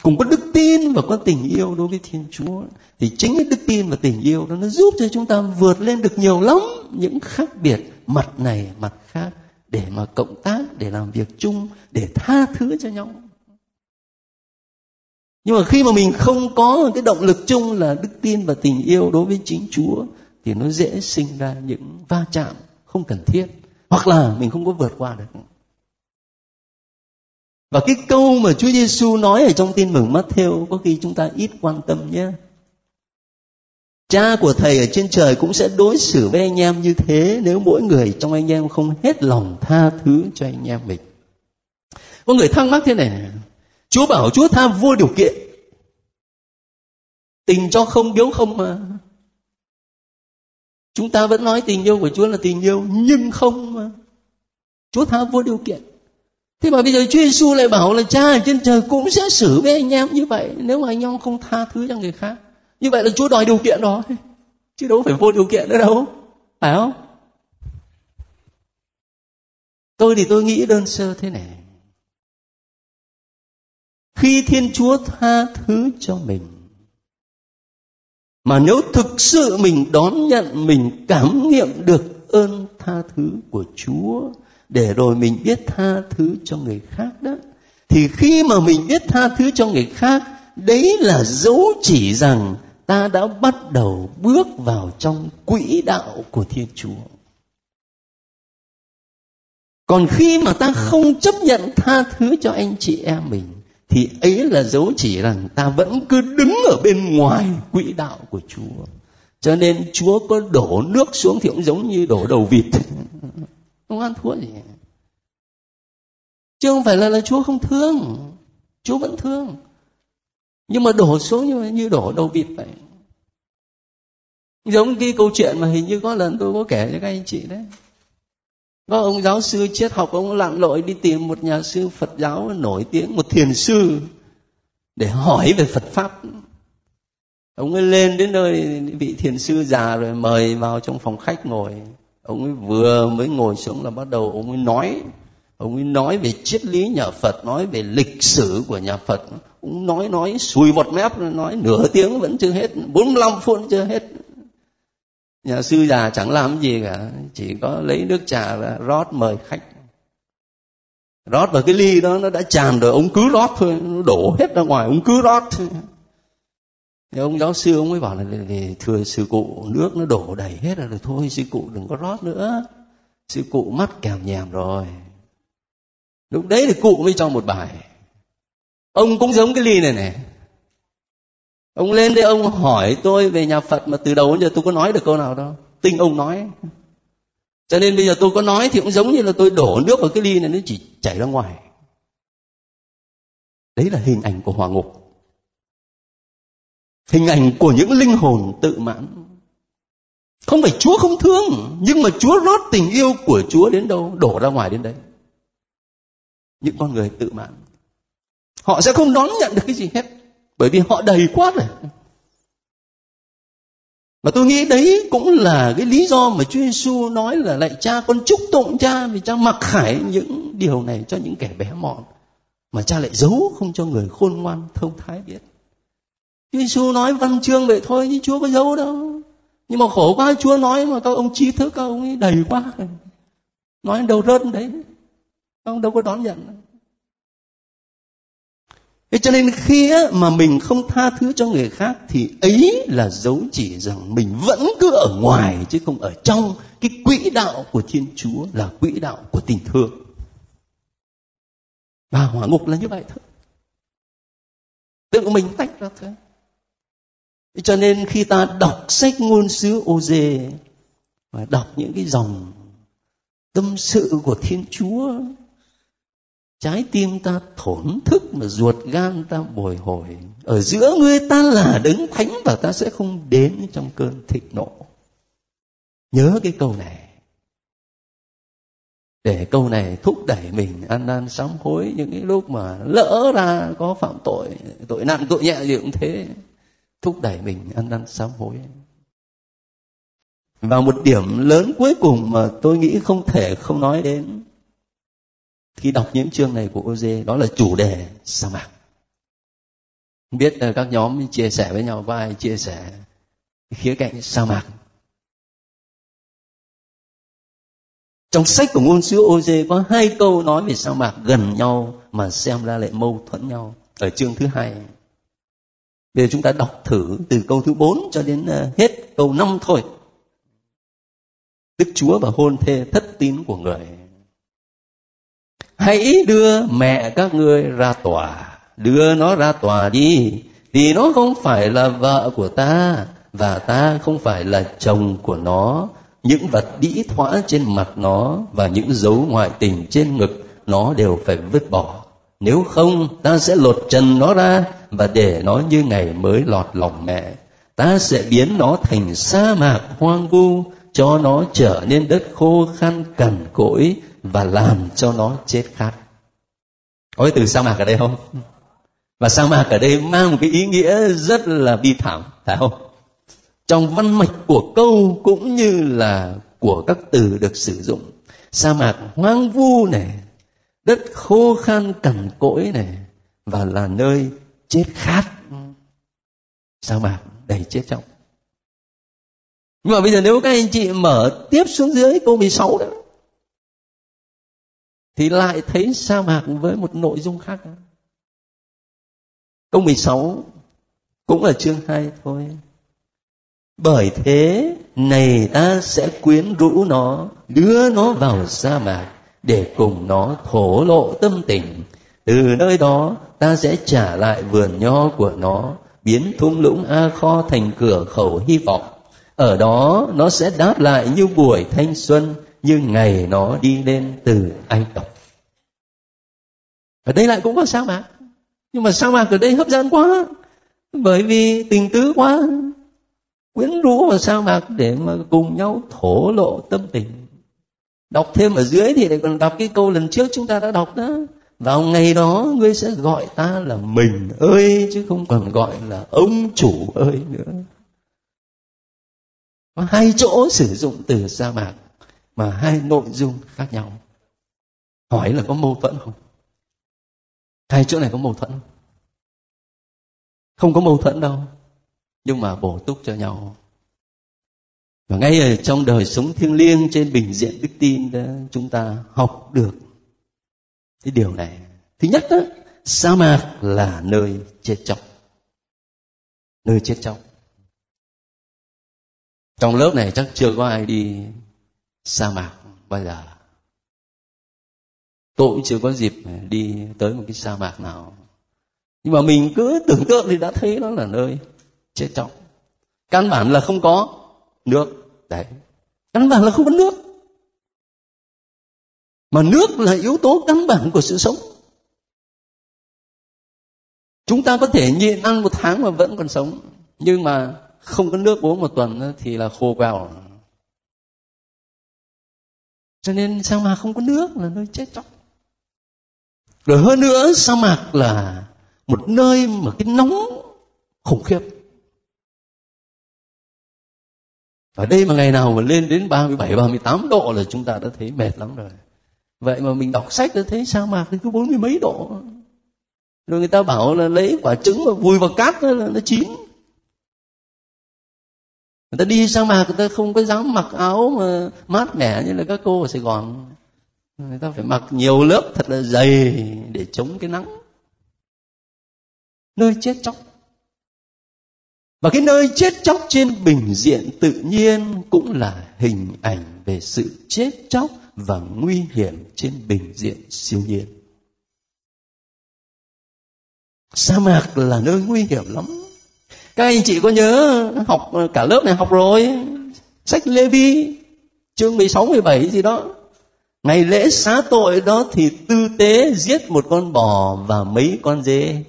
cùng có đức tin và có tình yêu đối với thiên chúa, thì chính cái đức tin và tình yêu đó nó giúp cho chúng ta vượt lên được nhiều lắm những khác biệt mặt này, mặt khác, để mà cộng tác, để làm việc chung, để tha thứ cho nhau nhưng mà khi mà mình không có cái động lực chung là đức tin và tình yêu đối với chính chúa thì nó dễ sinh ra những va chạm không cần thiết hoặc là mình không có vượt qua được và cái câu mà Chúa Giêsu nói ở trong tin mừng Matthew có khi chúng ta ít quan tâm nhé. Cha của thầy ở trên trời cũng sẽ đối xử với anh em như thế nếu mỗi người trong anh em không hết lòng tha thứ cho anh em mình. Có người thắc mắc thế này, Chúa bảo Chúa tha vô điều kiện. Tình cho không biếu không mà. Chúng ta vẫn nói tình yêu của Chúa là tình yêu, nhưng không mà. Chúa tha vô điều kiện. Thế mà bây giờ Chúa Giêsu lại bảo là cha ở trên trời cũng sẽ xử với anh em như vậy, nếu mà anh em không tha thứ cho người khác. Như vậy là Chúa đòi điều kiện đó. Chứ đâu phải vô điều kiện nữa đâu. Phải không? Tôi thì tôi nghĩ đơn sơ thế này. Khi Thiên Chúa tha thứ cho mình, mà nếu thực sự mình đón nhận, mình cảm nghiệm được ơn tha thứ của Chúa, để rồi mình biết tha thứ cho người khác đó, thì khi mà mình biết tha thứ cho người khác, đấy là dấu chỉ rằng ta đã bắt đầu bước vào trong quỹ đạo của thiên chúa. Còn khi mà ta không chấp nhận tha thứ cho anh chị em mình thì ấy là dấu chỉ rằng ta vẫn cứ đứng ở bên ngoài quỹ đạo của chúa. Cho nên chúa có đổ nước xuống thì cũng giống như đổ đầu vịt. Không ăn thua gì. Chứ không phải là là chúa không thương. Chúa vẫn thương. Nhưng mà đổ xuống như, như đổ đầu vịt vậy. Giống cái câu chuyện mà hình như có lần tôi có kể cho các anh chị đấy có ông giáo sư triết học, ông lặn lội đi tìm một nhà sư phật giáo nổi tiếng, một thiền sư, để hỏi về phật pháp. Ông ấy lên đến nơi vị thiền sư già rồi mời vào trong phòng khách ngồi. Ông ấy vừa mới ngồi xuống là bắt đầu ông ấy nói. Ông ấy nói về triết lý nhà phật, nói về lịch sử của nhà phật. Ông nói nói sùi một mép, nói nửa tiếng vẫn chưa hết 45 phút chưa hết nhà sư già chẳng làm gì cả, chỉ có lấy nước trà và rót mời khách. Rót vào cái ly đó, nó đã tràn rồi, ông cứ rót thôi, nó đổ hết ra ngoài, ông cứ rót thôi. Thì ông giáo sư ông mới bảo là thưa sư cụ, nước nó đổ đầy hết rồi thôi, sư cụ đừng có rót nữa. Sư cụ mắt kèm nhèm rồi. Lúc đấy thì cụ mới cho một bài. Ông cũng giống cái ly này này ông lên đây ông hỏi tôi về nhà phật mà từ đầu đến giờ tôi có nói được câu nào đâu tinh ông nói. Cho nên bây giờ tôi có nói thì cũng giống như là tôi đổ nước vào cái ly này nó chỉ chảy ra ngoài. Đấy là hình ảnh của hỏa ngục. Hình ảnh của những linh hồn tự mãn. Không phải chúa không thương, nhưng mà chúa rót tình yêu của chúa đến đâu, đổ ra ngoài đến đấy. Những con người tự mãn. Họ sẽ không đón nhận được cái gì hết bởi vì họ đầy quá rồi mà tôi nghĩ đấy cũng là cái lý do mà Chúa Giêsu nói là lại cha con chúc tụng cha, vì cha mặc khải những điều này cho những kẻ bé mọn, mà cha lại giấu không cho người khôn ngoan, thông thái biết. Chúa Giêsu nói văn chương vậy thôi chứ Chúa có giấu đâu. Nhưng mà khổ quá, Chúa nói mà các ông trí thức các ông ấy đầy quá. Nói đâu rớt đấy. Các ông đâu có đón nhận. Thế cho nên khi mà mình không tha thứ cho người khác thì ấy là dấu chỉ rằng mình vẫn cứ ở ngoài chứ không ở trong cái quỹ đạo của Thiên Chúa là quỹ đạo của tình thương. Và hỏa ngục là như vậy thôi. Tự mình tách ra thôi. Cho nên khi ta đọc sách ngôn sứ ô dê và đọc những cái dòng tâm sự của Thiên Chúa trái tim ta thổn thức mà ruột gan ta bồi hồi. Ở giữa ngươi ta là đấng thánh và ta sẽ không đến trong cơn thịnh nộ. Nhớ cái câu này. Để câu này thúc đẩy mình ăn năn sám hối những cái lúc mà lỡ ra có phạm tội tội nặng, tội nhẹ gì cũng thế. Thúc đẩy mình ăn năn sám hối. Và một điểm lớn cuối cùng mà tôi nghĩ không thể không nói đến khi đọc những chương này của Oze đó là chủ đề sa mạc. Biết ờ, các nhóm chia sẻ với nhau, có ai chia sẻ khía cạnh sa mạc? Trong sách của ngôn sứ Oze có hai câu nói về sa mạc gần nhau mà xem ra lại mâu thuẫn nhau ở chương thứ hai. Bây giờ chúng ta đọc thử từ câu thứ bốn cho đến ờ, hết câu năm thôi. Đức Chúa và hôn thê thất tín của người hãy đưa mẹ các ngươi ra tòa. Đưa nó ra tòa đi vì nó không phải là vợ của ta, và ta không phải là chồng của nó. Những vật đĩ thoã trên mặt nó và những dấu ngoại tình trên ngực nó đều phải vứt bỏ. Nếu không, ta sẽ lột trần nó ra và để nó như ngày mới lọt lòng mẹ. Ta sẽ biến nó thành sa mạc hoang vu cho nó trở nên đất khô khan cằn cỗi và làm cho nó chết khát. Có cái từ sa mạc ở đây không? Và sa mạc ở đây mang một cái ý nghĩa rất là bi thảm, phải không? Trong văn mạch của câu cũng như là của các từ được sử dụng. Sa mạc hoang vu này, đất khô khan cằn cỗi này và là nơi chết khát. Sa mạc đầy chết chóc nhưng mà bây giờ nếu các anh chị mở tiếp xuống dưới câu 16 đó thì lại thấy sa mạc với một nội dung khác. Câu 16 cũng là chương 2 thôi. Bởi thế này ta sẽ quyến rũ nó, đưa nó vào sa mạc để cùng nó thổ lộ tâm tình. Từ nơi đó ta sẽ trả lại vườn nho của nó, biến thung lũng A Kho thành cửa khẩu hy vọng. Ở đó nó sẽ đáp lại như buổi thanh xuân, như ngày nó đi lên từ Ai Cập. Ở đây lại cũng có sa mạc. Nhưng mà sa mạc ở đây hấp dẫn quá. Bởi vì tình tứ quá. Quyến rũ vào sa mạc để mà cùng nhau thổ lộ tâm tình. Đọc thêm ở dưới thì lại còn đọc cái câu lần trước chúng ta đã đọc đó. Vào ngày đó ngươi sẽ gọi ta là mình ơi chứ không còn gọi là ông chủ ơi nữa có hai chỗ sử dụng từ sa mạc, mà hai nội dung khác nhau. Hỏi là có mâu thuẫn không? Hai chỗ này có mâu thuẫn không? Có mâu thuẫn đâu, nhưng mà bổ túc cho nhau. Và ngay ở trong đời sống thiêng liêng trên bình diện đức tin đó, chúng ta học được cái điều này. Thứ nhất đó, sa mạc là nơi chết chóc. Nơi chết chóc trong lớp này chắc chưa có ai đi sa mạc bao giờ. Tôi cũng chưa có dịp đi tới một cái sa mạc nào. Nhưng mà mình cứ tưởng tượng thì đã thấy nó là nơi chết chóc căn bản là không có nước. Đấy. Căn bản là không có nước. Mà nước là yếu tố căn bản của sự sống. Chúng ta có thể nhịn ăn một tháng mà vẫn còn sống. Nhưng mà không có nước uống một tuần thì là khô quèo cho nên sao mà không có nước là nơi chết chóc rồi hơn nữa sa mạc là một nơi mà cái nóng khủng khiếp ở đây mà ngày nào mà lên đến 37, 38 độ là chúng ta đã thấy mệt lắm rồi. Vậy mà mình đọc sách đã thấy sa mạc thì cứ bốn mươi mấy độ. Rồi người ta bảo là lấy quả trứng mà vùi vào cát là nó chín. Người ta đi sa mạc, người ta không có dám mặc áo mà mát mẻ như là các cô ở Sài Gòn. Người ta phải mặc nhiều lớp thật là dày để chống cái nắng. Nơi chết chóc và cái nơi chết chóc trên bình diện tự nhiên cũng là hình ảnh về sự chết chóc và nguy hiểm trên bình diện siêu nhiên sa mạc là nơi nguy hiểm lắm các anh chị có nhớ học ờ, cả lớp này học rồi, sách Lê Vi chương 16 17 gì đó. Ngày lễ xá tội đó thì tư tế giết một con bò và mấy con dê.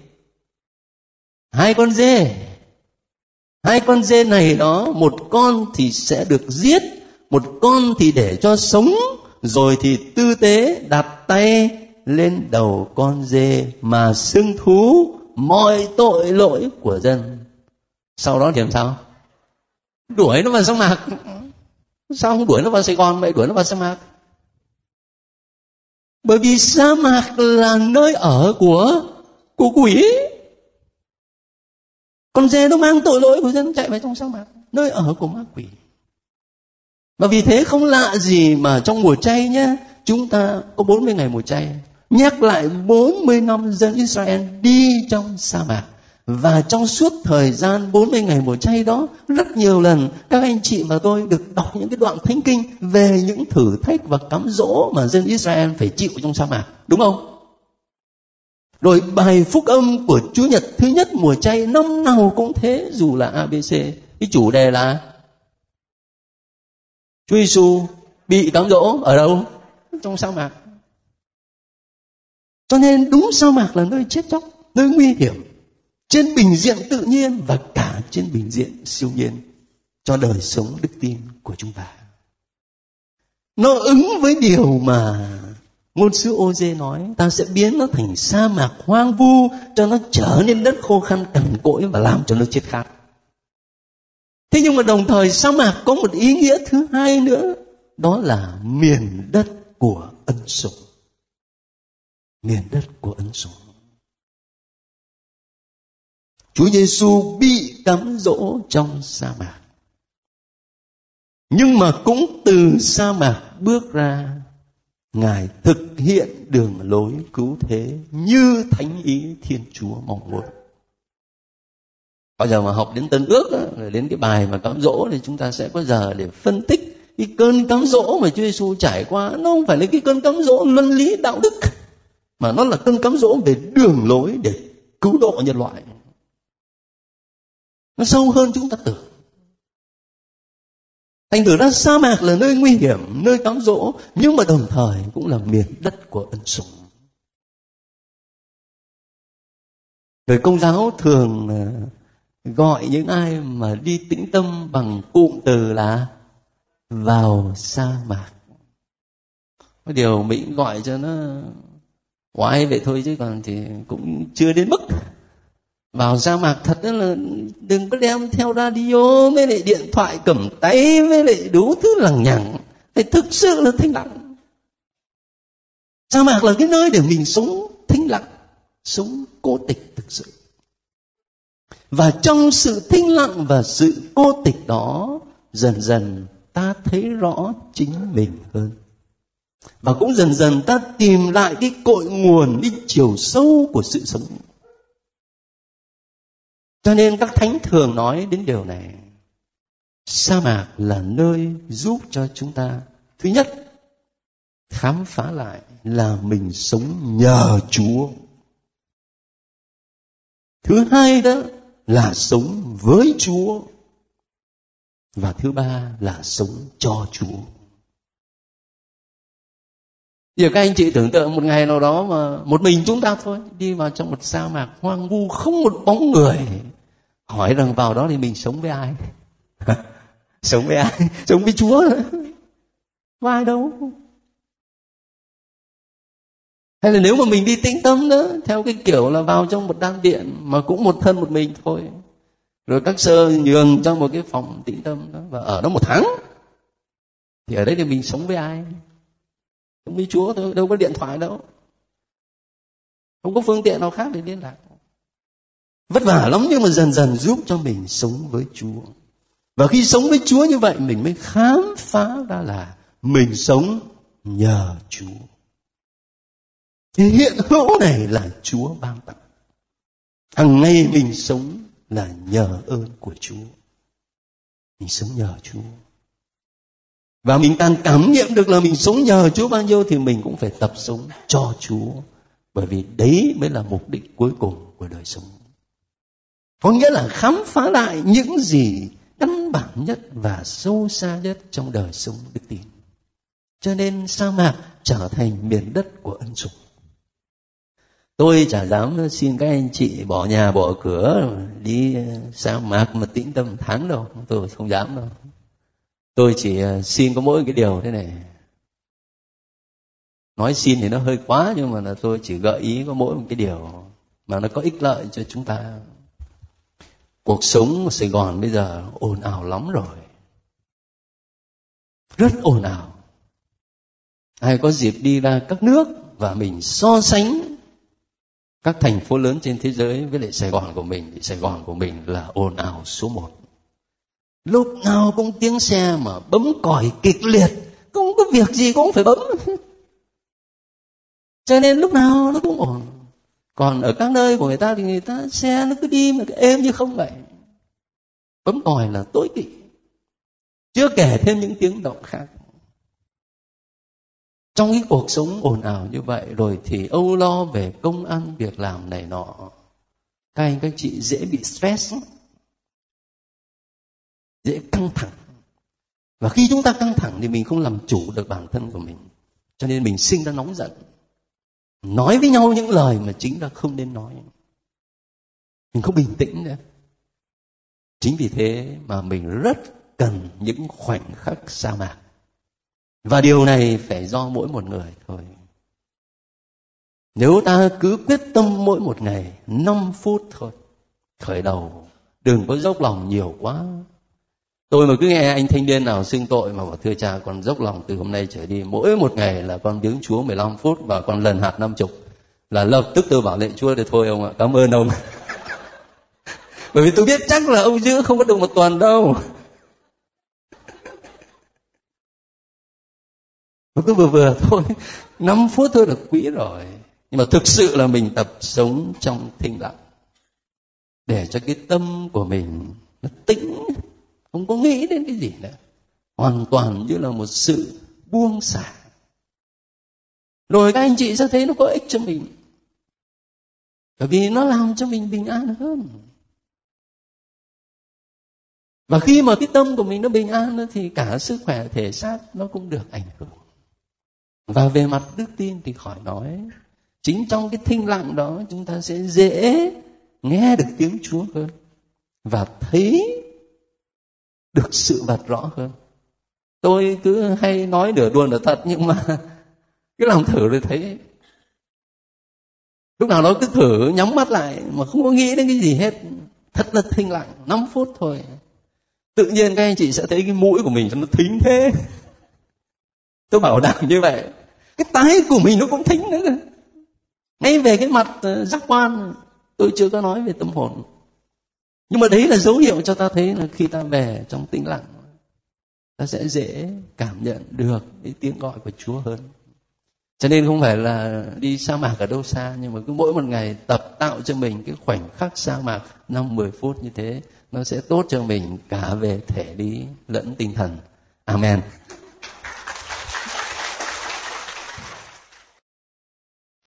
Hai con dê. Hai con dê này đó, một con thì sẽ được giết, một con thì để cho sống, rồi thì tư tế đặt tay lên đầu con dê mà xưng thú mọi tội lỗi của dân sau đó thì làm sao? Đuổi nó vào sa mạc. Sao không đuổi nó vào sài gòn vậy? Đuổi nó vào sa mạc. Bởi vì sa mạc là nơi ở của của quỷ. Con dê nó mang tội lỗi của dân chạy vào trong sa mạc. Nơi ở của ma quỷ. Và vì thế không lạ gì mà trong mùa chay nhé chúng ta có 40 ngày mùa chay. Nhắc lại 40 năm dân Israel đi trong sa mạc và trong suốt thời gian 40 ngày mùa chay đó rất nhiều lần các anh chị và tôi được đọc những cái đoạn thánh kinh về những thử thách và cám dỗ mà dân Israel phải chịu trong sa mạc đúng không rồi bài phúc âm của Chúa Nhật thứ nhất mùa chay năm nào cũng thế dù là ABC. Cái chủ đề là Chúa Giêsu bị cám dỗ ở đâu? Trong sa mạc. Cho nên đúng sa mạc là nơi chết chóc, nơi nguy hiểm trên bình diện tự nhiên và cả trên bình diện siêu nhiên, cho đời sống đức tin của chúng ta. Nó ứng với điều mà Ngôn sứ ô dê nói ta sẽ biến nó thành sa mạc hoang vu, cho nó trở nên đất khô khăn cằn cỗi và làm cho nó chết khát. Thế nhưng mà đồng thời sa mạc có một ý nghĩa thứ hai nữa, đó là miền đất của ân sủng. Miền đất của ân sủng. Chúa Giêsu bị cám dỗ trong sa mạc. Nhưng mà cũng từ sa mạc bước ra Ngài thực hiện đường lối cứu thế như thánh ý Thiên Chúa mong muốn. Bao giờ mà học đến tân ước, đến cái bài mà cám dỗ thì chúng ta sẽ có giờ để phân tích cái cơn cám dỗ mà Chúa Giêsu trải qua nó không phải là cái cơn cám dỗ luân lý đạo đức mà nó là cơn cám dỗ về đường lối để cứu độ nhân loại. Nó sâu hơn chúng ta tưởng. Thành thử ra sa mạc là nơi nguy hiểm, nơi cám dỗ, nhưng mà đồng thời cũng là miền đất của ân sủng. Người công giáo thường à, gọi những ai mà đi tĩnh tâm bằng cụm từ là vào sa mạc. Có điều mình gọi cho nó quái vậy thôi chứ còn thì cũng chưa đến mức vào sa mạc thật là đừng có đem theo radio với lại điện thoại cầm tay với lại đủ thứ lằng nhằng. Thì thực sự là thanh lặng. Sa mạc là cái nơi để mình sống thanh lặng, sống cô tịch thực sự. Và trong sự thanh lặng và sự cô tịch đó, dần dần ta thấy rõ chính mình hơn. Và cũng dần dần ta tìm lại cái cội nguồn đi chiều sâu của sự sống cho nên các thánh thường nói đến điều này. Sa mạc là nơi giúp cho chúng ta, thứ nhất, khám phá lại là mình sống nhờ chúa. Thứ hai đó là sống với chúa. Và thứ ba là sống cho chúa giờ các anh chị tưởng tượng một ngày nào đó mà một mình chúng ta thôi, đi vào trong một sa mạc hoang vu, không một bóng người, hỏi rằng vào đó thì mình sống với ai? Sống với ai? Sống với chúa. Có ai đâu. Hay là nếu mà mình đi tĩnh tâm nữa, theo cái kiểu là vào trong một đan điện mà cũng một thân một mình thôi, rồi các sơ nhường cho một cái phòng tĩnh tâm đó, và ở đó một tháng, thì ở đấy thì mình sống với ai? Với chúa thôi, đâu có điện thoại đâu. Không có phương tiện nào khác để liên lạc. Vất vả lắm nhưng mà dần dần giúp cho mình sống với chúa. Và khi sống với chúa như vậy, mình mới khám phá ra là mình sống nhờ chúa. Thì hiện hữu này là chúa ban tặng. Hằng ngày mình sống là nhờ ơn của chúa. Mình sống nhờ chúa và mình càng cảm nghiệm được là mình sống nhờ Chúa bao nhiêu thì mình cũng phải tập sống cho Chúa. Bởi vì đấy mới là mục đích cuối cùng của đời sống. Có nghĩa là khám phá lại những gì căn bản nhất và sâu xa nhất trong đời sống đức tin. Cho nên sa mạc trở thành miền đất của ân sủng. Tôi chả dám xin các anh chị bỏ nhà bỏ cửa, đi sa mạc mà tĩnh tâm tháng đâu. Tôi không dám đâu tôi chỉ ờ, xin có mỗi cái điều thế này. Nói xin thì nó hơi quá, nhưng mà là tôi chỉ gợi ý có mỗi một cái điều mà nó có ích lợi cho chúng ta. Cuộc sống ở sài gòn bây giờ ồn ào lắm rồi. Rất ồn ào. Ai có dịp đi ra các nước và mình so sánh các thành phố lớn trên thế giới với lại sài gòn của mình thì sài gòn của mình là ồn ào số một lúc nào cũng tiếng xe mà bấm còi kịch liệt, không có việc gì cũng phải bấm. Cho nên lúc nào nó cũng ổn. Còn ở các nơi của người ta thì người ta, xe nó cứ đi mà cứ êm như không vậy. Bấm còi là tối kỵ. Chưa kể thêm những tiếng động khác. Trong cái cuộc sống ồn ào như vậy rồi thì âu lo về công ăn việc làm này nọ. Các anh các chị dễ bị stress dễ căng thẳng. Và khi chúng ta căng thẳng thì mình không làm chủ được bản thân của mình. Cho nên mình sinh ra nóng giận. Nói với nhau những lời mà chính là không nên nói. Mình không bình tĩnh nữa. Chính vì thế mà mình rất cần những khoảnh khắc sa mạc. Và điều này phải do mỗi một người thôi. Nếu ta cứ quyết tâm mỗi một ngày 5 phút thôi, khởi đầu, đừng có dốc lòng nhiều quá tôi mà cứ nghe anh thanh niên nào xưng tội mà bảo thưa cha, con dốc lòng từ hôm nay trở đi, mỗi một ngày là con viếng chúa 15 phút và con lần hạt năm chục. Là lập tức tôi bảo lệ chúa thì thôi ông ạ, cảm ơn ông. Bởi vì tôi biết chắc là ông giữ không có được một tuần đâu. Nó cứ vừa vừa thôi 5 phút thôi là quý rồi. Nhưng mà thực sự là mình tập sống trong thinh lặng, để cho cái tâm của mình nó tĩnh không có nghĩ đến cái gì nữa. Hoàn toàn như là một sự buông xả. Rồi các anh chị sẽ thấy nó có ích cho mình. Bởi vì nó làm cho mình bình an hơn. Và khi mà cái tâm của mình nó bình an thì cả sức khỏe thể xác nó cũng được ảnh hưởng. Và về mặt đức tin thì khỏi nói, chính trong cái thinh lặng đó chúng ta sẽ dễ nghe được tiếng chúa hơn và thấy được sự vật rõ hơn. Tôi cứ hay nói nửa đùa nửa thật, nhưng mà cứ làm thử rồi thấy lúc nào nó cứ thử nhắm mắt lại mà không có nghĩ đến cái gì hết. Thật là thinh lặng 5 phút thôi. Tự nhiên các anh chị sẽ thấy cái mũi của mình nó thính thế. Tôi bảo đảm như vậy, cái tai của mình nó cũng thính nữa ngay về cái mặt ờ, giác quan, tôi chưa có nói về tâm hồn nhưng mà đấy là dấu hiệu cho ta thấy là khi ta về trong tĩnh lặng, ta sẽ dễ cảm nhận được cái tiếng gọi của chúa hơn. Cho nên không phải là đi sa mạc ở đâu xa, nhưng mà cứ mỗi một ngày tập tạo cho mình cái khoảnh khắc sa mạc năm, mười phút như thế, nó sẽ tốt cho mình cả về thể lý lẫn tinh thần. Amen.